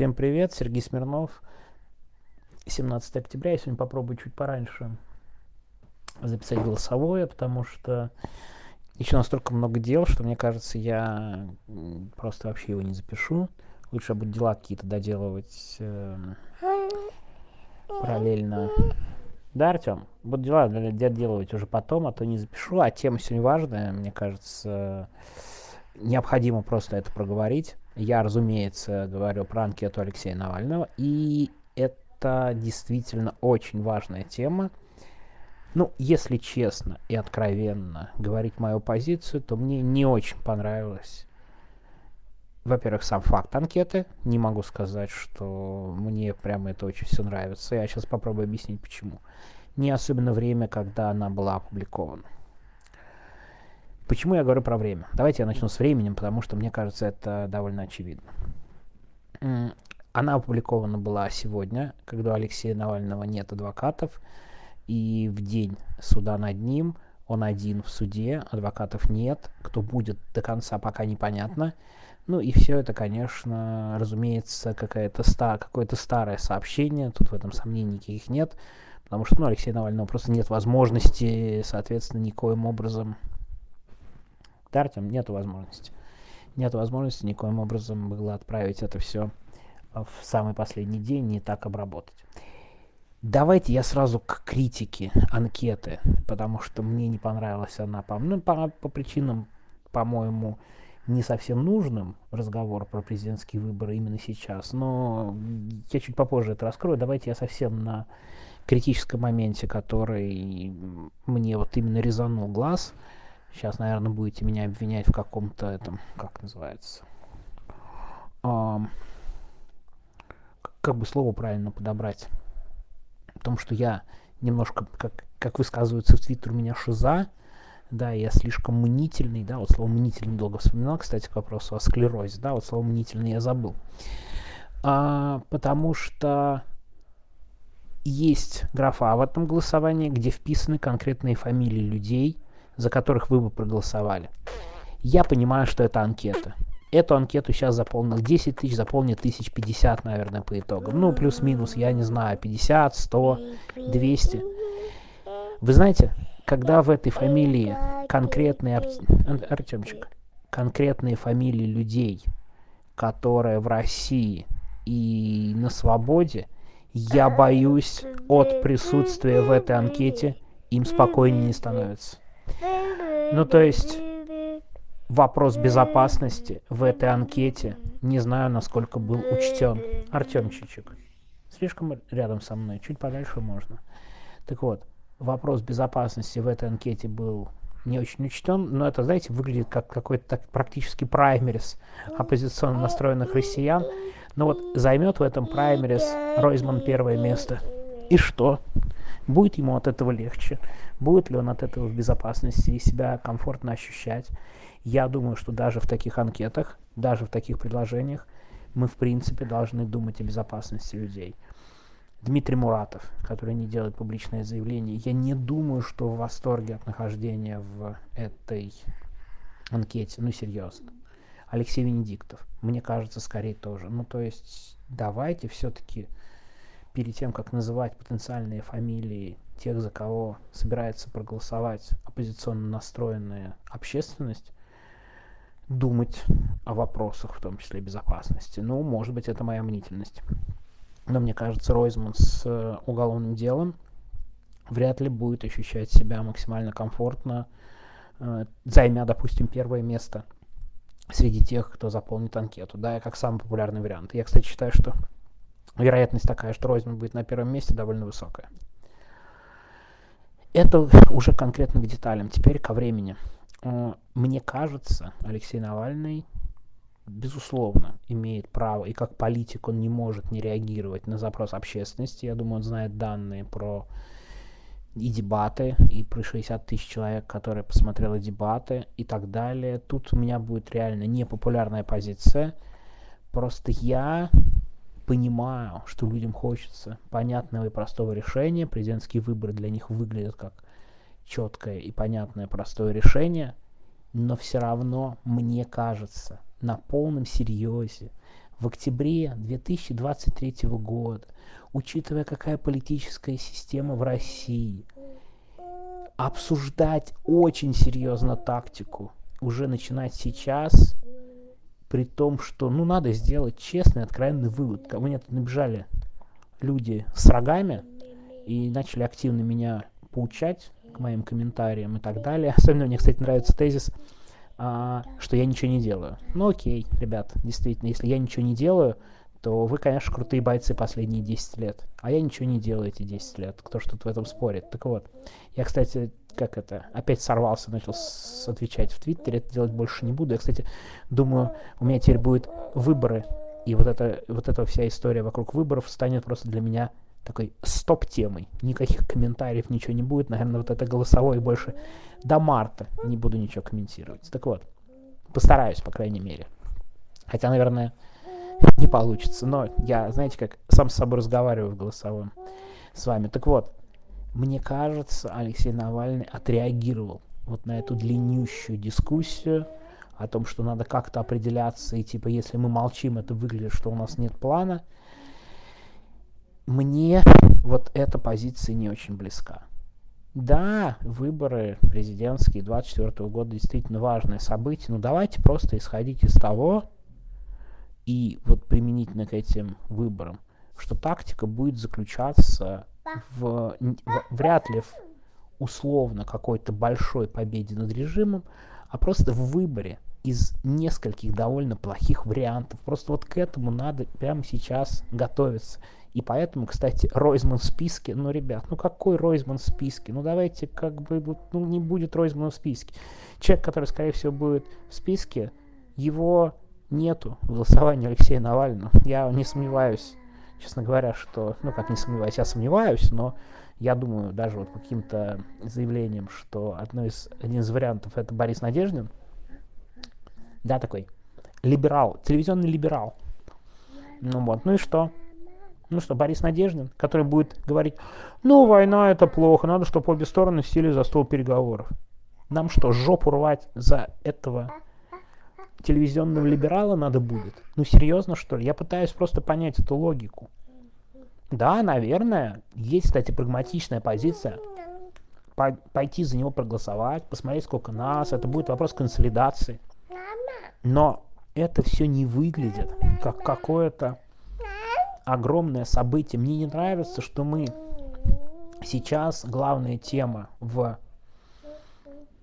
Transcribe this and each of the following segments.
Всем привет, Сергей Смирнов. 17 октября. Я сегодня попробую чуть пораньше записать голосовое, потому что еще настолько много дел, что мне кажется, я просто вообще его не запишу. Лучше буду дела какие-то доделывать э, параллельно. Да, Артем, буду дела доделывать уже потом, а то не запишу. А тема сегодня важная, мне кажется, необходимо просто это проговорить. Я, разумеется, говорю про анкету Алексея Навального, и это действительно очень важная тема. Ну, если честно и откровенно говорить мою позицию, то мне не очень понравилось. Во-первых, сам факт анкеты. Не могу сказать, что мне прямо это очень все нравится. Я сейчас попробую объяснить, почему. Не особенно время, когда она была опубликована. Почему я говорю про время? Давайте я начну с временем, потому что мне кажется, это довольно очевидно. Она опубликована была сегодня, когда у Алексея Навального нет адвокатов, и в день суда над ним он один в суде, адвокатов нет, кто будет до конца пока непонятно. Ну и все это, конечно, разумеется, какое-то ста какое-то старое сообщение, тут в этом сомнений никаких нет, потому что ну, Алексея Навального просто нет возможности, соответственно, никоим образом да, Артем, нет возможности. Нет возможности никоим образом было отправить это все в самый последний день, не так обработать. Давайте я сразу к критике анкеты, потому что мне не понравилась она по, ну, по, по причинам, по-моему, не совсем нужным разговор про президентские выборы именно сейчас, но я чуть попозже это раскрою. Давайте я совсем на критическом моменте, который мне вот именно резанул глаз – Сейчас, наверное, будете меня обвинять в каком-то этом, как называется, а, как бы слово правильно подобрать. В том, что я немножко, как, как высказывается в Твиттер, у меня шиза, да, я слишком мнительный, да, вот слово мнительный долго вспоминал, кстати, к вопросу о склерозе, да, вот слово мнительный я забыл. А, потому что есть графа в этом голосовании, где вписаны конкретные фамилии людей, за которых вы бы проголосовали. Я понимаю, что это анкета. Эту анкету сейчас заполнил 10 тысяч, заполнит тысяч 50, наверное, по итогам. Ну, плюс-минус, я не знаю, 50, 100, 200. Вы знаете, когда в этой фамилии конкретные, Артемчик, конкретные фамилии людей, которые в России и на свободе, я боюсь от присутствия в этой анкете им спокойнее не становится. Ну, то есть вопрос безопасности в этой анкете, не знаю, насколько был учтен. Артемчичек, слишком рядом со мной, чуть подальше можно. Так вот, вопрос безопасности в этой анкете был не очень учтен, но это, знаете, выглядит как какой-то так, практически праймерис оппозиционно настроенных россиян. Но вот займет в этом праймерис Ройзман первое место. И что? Будет ему от этого легче? Будет ли он от этого в безопасности и себя комфортно ощущать? Я думаю, что даже в таких анкетах, даже в таких предложениях мы, в принципе, должны думать о безопасности людей. Дмитрий Муратов, который не делает публичное заявление, я не думаю, что в восторге от нахождения в этой анкете, ну серьезно. Алексей Венедиктов, мне кажется, скорее тоже. Ну то есть давайте все-таки перед тем, как называть потенциальные фамилии тех, за кого собирается проголосовать оппозиционно настроенная общественность, думать о вопросах, в том числе безопасности. Ну, может быть, это моя мнительность. Но мне кажется, Ройзман с э, уголовным делом вряд ли будет ощущать себя максимально комфортно, э, займя, допустим, первое место среди тех, кто заполнит анкету. Да, как самый популярный вариант. Я, кстати, считаю, что вероятность такая, что Ройзман будет на первом месте, довольно высокая. Это уже конкретно к деталям. Теперь ко времени. Э, мне кажется, Алексей Навальный, безусловно, имеет право, и как политик он не может не реагировать на запрос общественности. Я думаю, он знает данные про и дебаты, и про 60 тысяч человек, которые посмотрели дебаты и так далее. Тут у меня будет реально непопулярная позиция. Просто я понимаю, что людям хочется понятного и простого решения. Президентские выборы для них выглядят как четкое и понятное простое решение, но все равно, мне кажется, на полном серьезе в октябре 2023 года, учитывая, какая политическая система в России, обсуждать очень серьезно тактику, уже начинать сейчас, при том, что, ну, надо сделать честный, откровенный вывод. Ко мне тут набежали люди с рогами и начали активно меня поучать к моим комментариям и так далее. Особенно мне, кстати, нравится тезис, а, что я ничего не делаю. Ну окей, ребят, действительно, если я ничего не делаю, то вы, конечно, крутые бойцы последние 10 лет. А я ничего не делаю эти 10 лет. Кто ж тут в этом спорит? Так вот, я, кстати, как это, опять сорвался, начал с- отвечать в Твиттере, это делать больше не буду. Я, кстати, думаю, у меня теперь будут выборы, и вот, это, вот эта вся история вокруг выборов станет просто для меня такой стоп-темой. Никаких комментариев, ничего не будет. Наверное, вот это голосовое больше до марта не буду ничего комментировать. Так вот, постараюсь, по крайней мере. Хотя, наверное, не получится. Но я, знаете, как сам с собой разговариваю в голосовом с вами. Так вот, мне кажется, Алексей Навальный отреагировал вот на эту длиннющую дискуссию о том, что надо как-то определяться, и типа, если мы молчим, это выглядит, что у нас нет плана. Мне вот эта позиция не очень близка. Да, выборы президентские 24 года действительно важное событие, но давайте просто исходить из того, и вот применительно к этим выборам, что тактика будет заключаться в, в- вряд ли в условно какой-то большой победе над режимом, а просто в выборе из нескольких довольно плохих вариантов. Просто вот к этому надо прямо сейчас готовиться. И поэтому, кстати, Ройзман в списке, ну, ребят, ну какой Ройзман в списке? Ну давайте как бы, ну не будет Ройзмана в списке. Человек, который, скорее всего, будет в списке, его нету в голосовании Алексея Навального. Я не сомневаюсь, честно говоря, что, ну как не сомневаюсь, я сомневаюсь, но я думаю, даже вот по каким-то заявлениям, что одно из, один из вариантов это Борис Надеждин, да, такой либерал, телевизионный либерал. Ну вот, ну и что? Ну что, Борис Надеждин, который будет говорить, ну, война это плохо, надо, чтобы обе стороны сели за стол переговоров. Нам что, жопу рвать за этого телевизионного либерала надо будет? Ну, серьезно, что ли? Я пытаюсь просто понять эту логику. Да, наверное, есть, кстати, прагматичная позиция. По- пойти за него проголосовать, посмотреть, сколько нас. Это будет вопрос консолидации. Но это все не выглядит как какое-то огромное событие. Мне не нравится, что мы сейчас главная тема в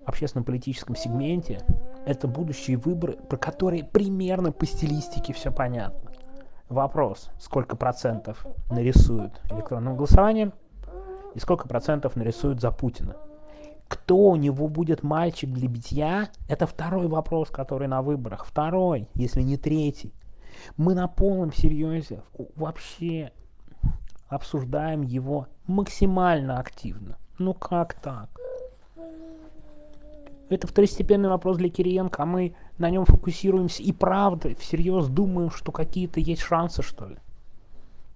общественно-политическом сегменте это будущие выборы, про которые примерно по стилистике все понятно. Вопрос, сколько процентов нарисуют электронным голосованием и сколько процентов нарисуют за Путина. Кто у него будет мальчик для битья, это второй вопрос, который на выборах. Второй, если не третий. Мы на полном серьезе вообще обсуждаем его максимально активно. Ну как так? Это второстепенный вопрос для Кириенко, а мы на нем фокусируемся и правда всерьез думаем, что какие-то есть шансы, что ли.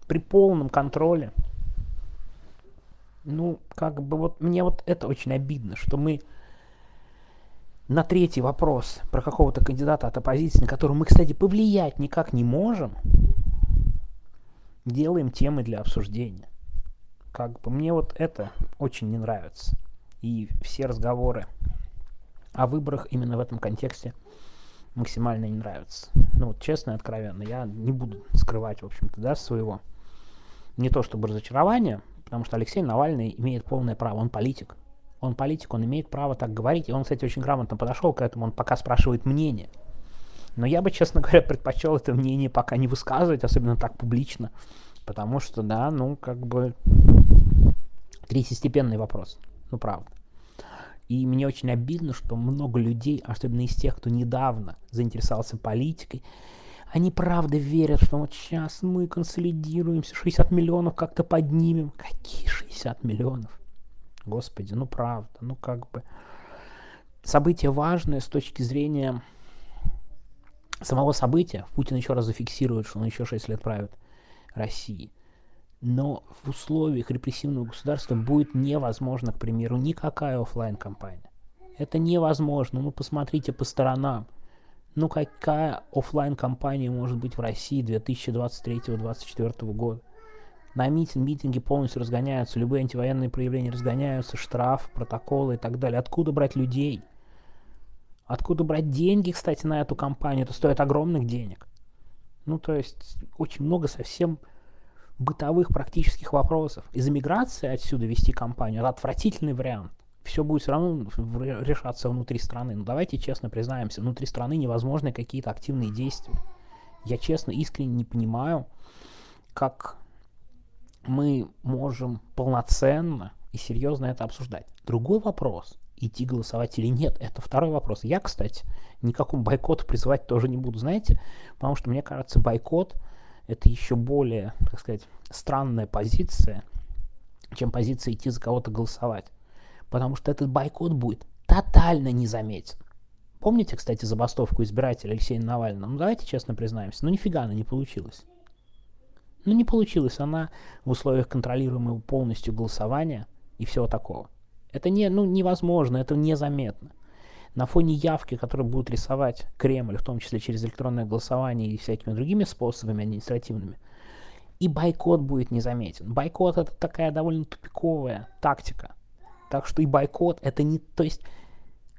При полном контроле. Ну, как бы вот мне вот это очень обидно, что мы на третий вопрос про какого-то кандидата от оппозиции, на который мы, кстати, повлиять никак не можем, делаем темы для обсуждения. Как бы мне вот это очень не нравится. И все разговоры о выборах именно в этом контексте максимально не нравятся. Ну вот честно и откровенно, я не буду скрывать, в общем-то, да, своего не то чтобы разочарования, потому что Алексей Навальный имеет полное право, он политик. Он политик, он имеет право так говорить, и он, кстати, очень грамотно подошел к этому, он пока спрашивает мнение. Но я бы, честно говоря, предпочел это мнение пока не высказывать, особенно так публично, потому что, да, ну, как бы третьестепенный вопрос, ну, правда. И мне очень обидно, что много людей, особенно из тех, кто недавно заинтересовался политикой, они правда верят, что вот сейчас мы консолидируемся, 60 миллионов как-то поднимем. Какие 60 миллионов? Господи, ну правда, ну как бы. Событие важное с точки зрения самого события. Путин еще раз зафиксирует, что он еще 6 лет правит Россией. Но в условиях репрессивного государства будет невозможно, к примеру, никакая офлайн кампания Это невозможно. Ну, посмотрите по сторонам. Ну какая офлайн компания может быть в России 2023-2024 года? На митинг, митинги полностью разгоняются, любые антивоенные проявления разгоняются, штраф, протоколы и так далее. Откуда брать людей? Откуда брать деньги, кстати, на эту компанию? Это стоит огромных денег. Ну, то есть, очень много совсем бытовых практических вопросов. Из эмиграции отсюда вести компанию – это отвратительный вариант. Все будет все равно решаться внутри страны. Но давайте честно признаемся, внутри страны невозможны какие-то активные действия. Я честно, искренне не понимаю, как мы можем полноценно и серьезно это обсуждать. Другой вопрос, идти голосовать или нет, это второй вопрос. Я, кстати, никакому бойкоту призывать тоже не буду, знаете, потому что мне кажется, бойкот это еще более, так сказать, странная позиция, чем позиция идти за кого-то голосовать. Потому что этот бойкот будет тотально незаметен. Помните, кстати, забастовку избирателя Алексея Навального? Ну, давайте честно признаемся, ну нифига она не получилась. Ну, не получилось она в условиях контролируемого полностью голосования и всего такого. Это не, ну, невозможно, это незаметно. На фоне явки, которую будут рисовать Кремль, в том числе через электронное голосование и всякими другими способами административными, и бойкот будет незаметен. Бойкот это такая довольно тупиковая тактика. Так что и бойкот это не... То есть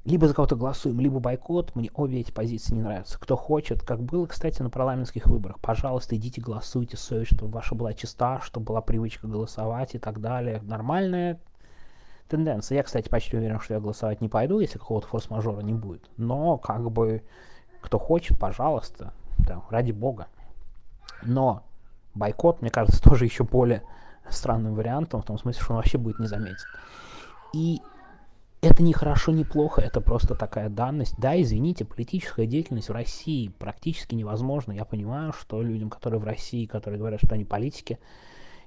либо за кого-то голосуем, либо бойкот. Мне обе эти позиции не нравятся. Кто хочет, как было, кстати, на парламентских выборах, пожалуйста, идите голосуйте, совесть, чтобы ваша была чиста, чтобы была привычка голосовать и так далее. Нормальная тенденция. Я, кстати, почти уверен, что я голосовать не пойду, если какого-то форс-мажора не будет. Но, как бы, кто хочет, пожалуйста, да, ради бога. Но бойкот, мне кажется, тоже еще более странным вариантом, в том смысле, что он вообще будет незаметен. И это не хорошо, не плохо, это просто такая данность. Да, извините, политическая деятельность в России практически невозможна. Я понимаю, что людям, которые в России, которые говорят, что они политики,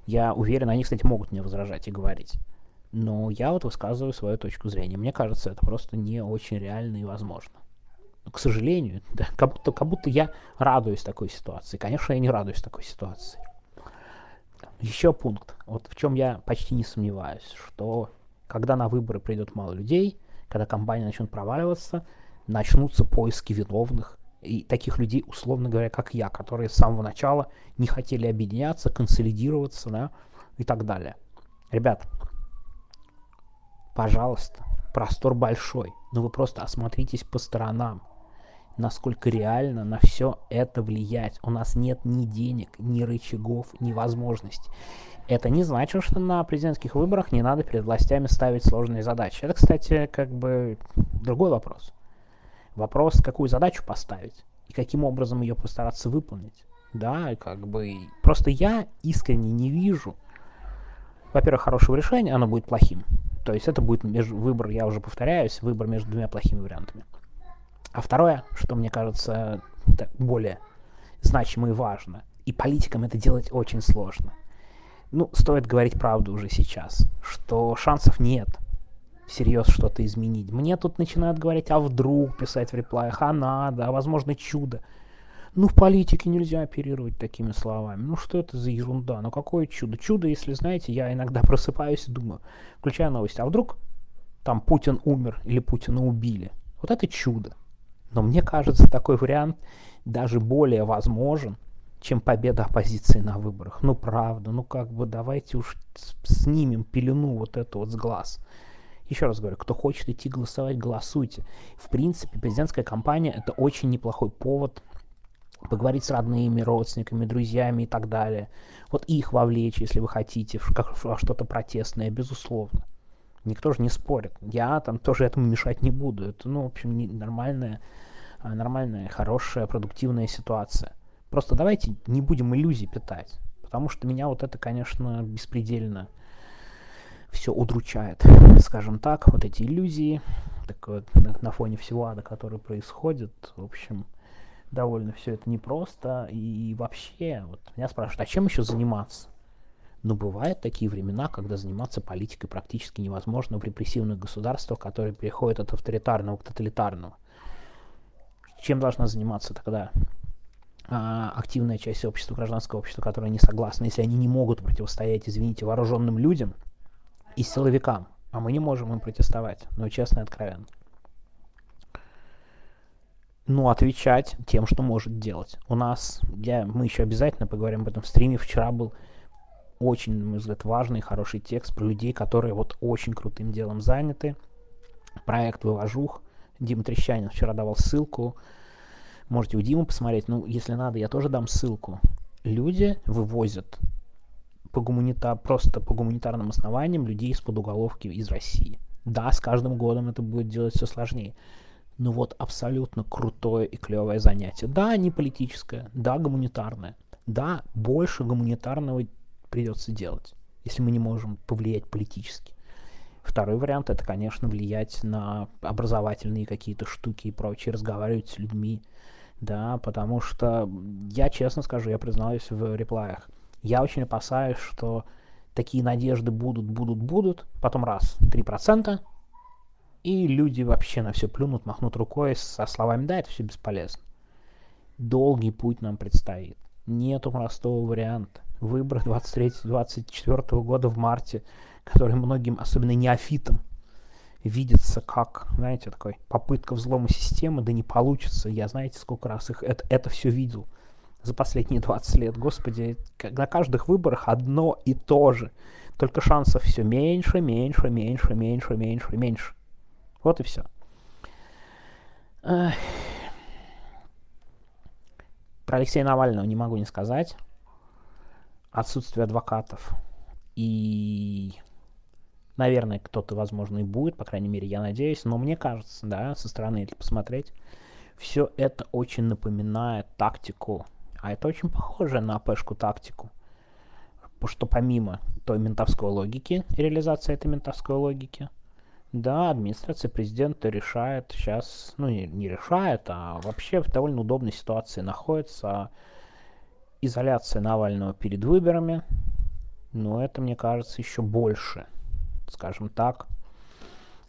я уверен, они, кстати, могут мне возражать и говорить. Но я вот высказываю свою точку зрения. Мне кажется, это просто не очень реально и возможно. Но, к сожалению, да, как, будто, как будто я радуюсь такой ситуации. Конечно, я не радуюсь такой ситуации. Еще пункт, вот в чем я почти не сомневаюсь, что когда на выборы придет мало людей, когда компания начнет проваливаться, начнутся поиски виновных. И таких людей, условно говоря, как я, которые с самого начала не хотели объединяться, консолидироваться, да, и так далее. Ребят, пожалуйста, простор большой, но вы просто осмотритесь по сторонам, насколько реально на все это влиять. У нас нет ни денег, ни рычагов, ни возможностей. Это не значит, что на президентских выборах не надо перед властями ставить сложные задачи. Это, кстати, как бы другой вопрос. Вопрос, какую задачу поставить и каким образом ее постараться выполнить. Да, как бы просто я искренне не вижу, во-первых, хорошего решения, оно будет плохим. То есть это будет между, выбор, я уже повторяюсь, выбор между двумя плохими вариантами. А второе, что мне кажется более значимо и важно, и политикам это делать очень сложно – ну, стоит говорить правду уже сейчас, что шансов нет всерьез что-то изменить. Мне тут начинают говорить, а вдруг писать в реплаях, а надо, а возможно чудо. Ну, в политике нельзя оперировать такими словами. Ну, что это за ерунда? Ну, какое чудо? Чудо, если, знаете, я иногда просыпаюсь и думаю, включаю новости, а вдруг там Путин умер или Путина убили? Вот это чудо. Но мне кажется, такой вариант даже более возможен, чем победа оппозиции на выборах. Ну, правда, ну как бы давайте уж снимем пелену вот эту вот с глаз. Еще раз говорю, кто хочет идти голосовать, голосуйте. В принципе, президентская кампания это очень неплохой повод поговорить с родными, родственниками, друзьями и так далее. Вот их вовлечь, если вы хотите, как, во что-то протестное, безусловно. Никто же не спорит. Я там тоже этому мешать не буду. Это, ну, в общем, нормальная, нормальная, хорошая, продуктивная ситуация. Просто давайте не будем иллюзий питать. Потому что меня вот это, конечно, беспредельно все удручает, скажем так, вот эти иллюзии, так на, на фоне всего ада, который происходит, в общем, довольно все это непросто, и вообще, вот меня спрашивают, а чем еще заниматься? Но бывают такие времена, когда заниматься политикой практически невозможно в репрессивных государствах, которые переходят от авторитарного к тоталитарному. Чем должна заниматься тогда а, активная часть общества, гражданского общества, которое не согласна, если они не могут противостоять, извините, вооруженным людям и силовикам, а мы не можем им протестовать, но честно и откровенно. Ну, отвечать тем, что может делать. У нас, я, мы еще обязательно поговорим об этом в стриме, вчера был очень, на мой взгляд, важный, хороший текст про людей, которые вот очень крутым делом заняты. Проект «Вывожух». Дима Трещанин вчера давал ссылку. Можете у Димы посмотреть. Ну, если надо, я тоже дам ссылку. Люди вывозят по гуманита... просто по гуманитарным основаниям людей из-под уголовки из России. Да, с каждым годом это будет делать все сложнее. Но вот абсолютно крутое и клевое занятие. Да, не политическое, да, гуманитарное. Да, больше гуманитарного придется делать, если мы не можем повлиять политически. Второй вариант это, конечно, влиять на образовательные какие-то штуки и прочее, разговаривать с людьми, да, потому что я честно скажу, я признаюсь в реплаях, я очень опасаюсь, что такие надежды будут, будут, будут, потом раз, 3%, и люди вообще на все плюнут, махнут рукой со словами «да, это все бесполезно». Долгий путь нам предстоит. Нету простого варианта. Выборы 23-24 года в марте, который многим, особенно неофитам, видится как, знаете, такой попытка взлома системы, да не получится. Я, знаете, сколько раз их это, это все видел за последние 20 лет. Господи, на каждых выборах одно и то же. Только шансов все меньше, меньше, меньше, меньше, меньше, меньше. Вот и все. Про Алексея Навального не могу не сказать. Отсутствие адвокатов. И, наверное, кто-то, возможно, и будет, по крайней мере, я надеюсь. Но мне кажется, да, со стороны, если посмотреть, все это очень напоминает тактику. А это очень похоже на пешку тактику. Потому что помимо той ментовской логики, реализации этой ментовской логики, да, администрация президента решает сейчас, ну не, не решает, а вообще в довольно удобной ситуации находится изоляция Навального перед выборами. Но это, мне кажется, еще больше, скажем так,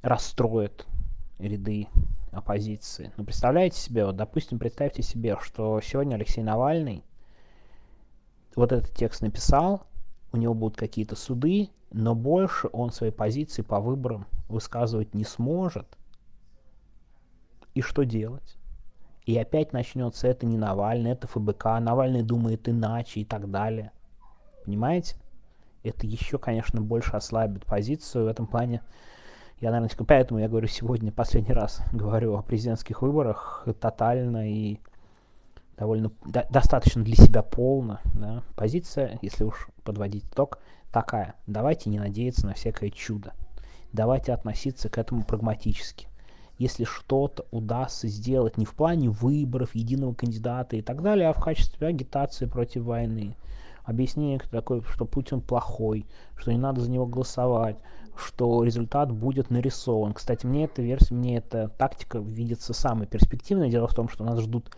расстроит ряды оппозиции. Ну, представляете себе, вот, допустим, представьте себе, что сегодня Алексей Навальный вот этот текст написал, у него будут какие-то суды, но больше он своей позиции по выборам высказывать не сможет. И что делать? И опять начнется это не Навальный, это ФБК, Навальный думает иначе и так далее. Понимаете? Это еще, конечно, больше ослабит позицию в этом плане. Я, наверное, поэтому я говорю сегодня последний раз говорю о президентских выборах тотально и довольно до, достаточно для себя полно. Да? Позиция, если уж подводить итог, такая. Давайте не надеяться на всякое чудо. Давайте относиться к этому прагматически. Если что-то удастся сделать не в плане выборов, единого кандидата и так далее, а в качестве агитации против войны, объяснение такое, что Путин плохой, что не надо за него голосовать, что результат будет нарисован. Кстати, мне эта версия, мне эта тактика видится самой перспективной. Дело в том, что нас ждут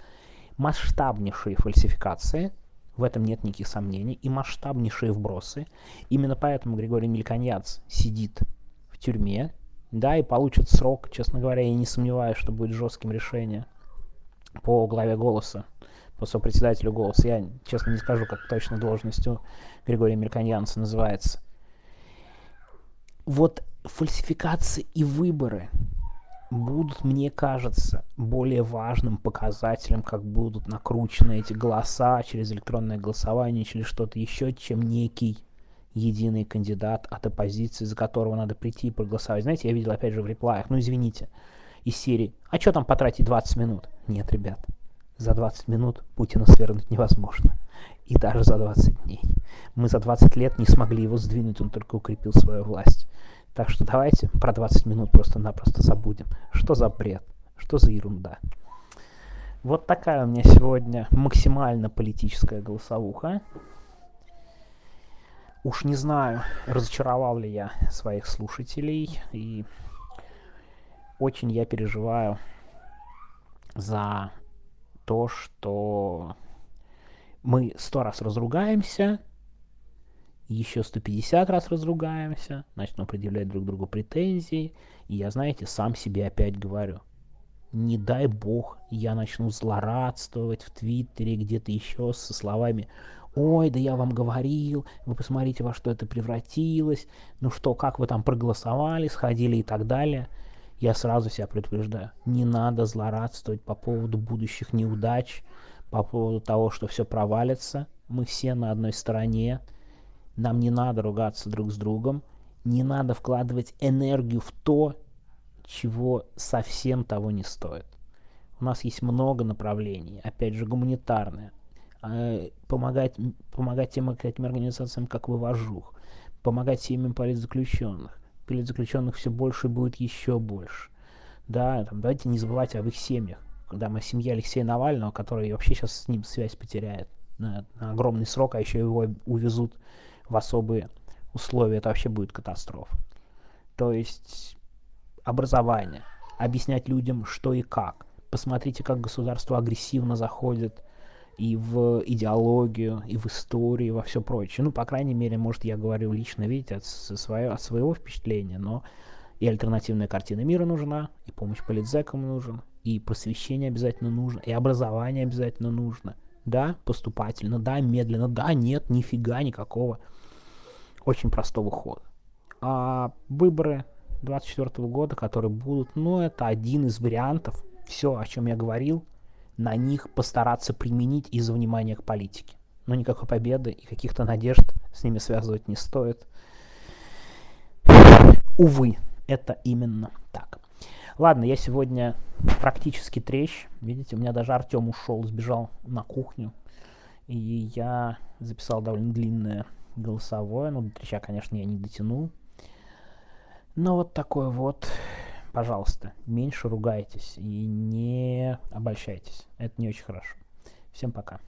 масштабнейшие фальсификации, в этом нет никаких сомнений, и масштабнейшие вбросы. Именно поэтому Григорий Мельконьяц сидит в тюрьме, да, и получит срок, честно говоря, я не сомневаюсь, что будет жестким решение по главе голоса, по сопредседателю голоса. Я, честно, не скажу, как точно должностью Григория Мельконьянца называется. Вот фальсификации и выборы – будут, мне кажется, более важным показателем, как будут накручены эти голоса через электронное голосование, через что-то еще, чем некий единый кандидат от оппозиции, за которого надо прийти и проголосовать. Знаете, я видел опять же в реплаях, ну извините, из серии, а что там потратить 20 минут? Нет, ребят, за 20 минут Путина свергнуть невозможно. И даже за 20 дней. Мы за 20 лет не смогли его сдвинуть, он только укрепил свою власть. Так что давайте про 20 минут просто-напросто забудем. Что за бред? Что за ерунда? Вот такая у меня сегодня максимально политическая голосовуха. Уж не знаю, разочаровал ли я своих слушателей. И очень я переживаю за то, что мы сто раз разругаемся, еще 150 раз разругаемся, начнем предъявлять друг другу претензии, и я, знаете, сам себе опять говорю, не дай бог, я начну злорадствовать в Твиттере, где-то еще со словами «Ой, да я вам говорил, вы посмотрите, во что это превратилось, ну что, как вы там проголосовали, сходили и так далее». я сразу себя предупреждаю. Не надо злорадствовать по поводу будущих неудач, по поводу того, что все провалится. Мы все на одной стороне. Нам не надо ругаться друг с другом. Не надо вкладывать энергию в то, чего совсем того не стоит. У нас есть много направлений, опять же, гуманитарные. А, помогать, помогать тем, таким организациям, как «Вывожух», помогать семьям политзаключенных, политзаключенных все больше будет еще больше. Да, там, давайте не забывать об их семьях. Когда мы семья Алексея Навального, который вообще сейчас с ним связь потеряет на, на огромный срок, а еще его увезут в особые условия, это вообще будет катастрофа. То есть образование, объяснять людям, что и как. Посмотрите, как государство агрессивно заходит и в идеологию, и в историю, и во все прочее. Ну, по крайней мере, может, я говорю лично, видите, от, свое, от своего впечатления, но и альтернативная картина мира нужна, и помощь политзекам нужен, и просвещение обязательно нужно, и образование обязательно нужно. Да, поступательно, да, медленно, да, нет, нифига никакого очень простого хода. А выборы 24 года, которые будут, ну, это один из вариантов, все, о чем я говорил, на них постараться применить из-за внимания к политике. Но никакой победы и каких-то надежд с ними связывать не стоит. Увы, это именно так. Ладно, я сегодня практически трещ. Видите, у меня даже Артем ушел, сбежал на кухню. И я записал довольно длинное голосовое. Ну, до треща, конечно, я не дотянул. Но вот такой вот пожалуйста, меньше ругайтесь и не обольщайтесь. Это не очень хорошо. Всем пока.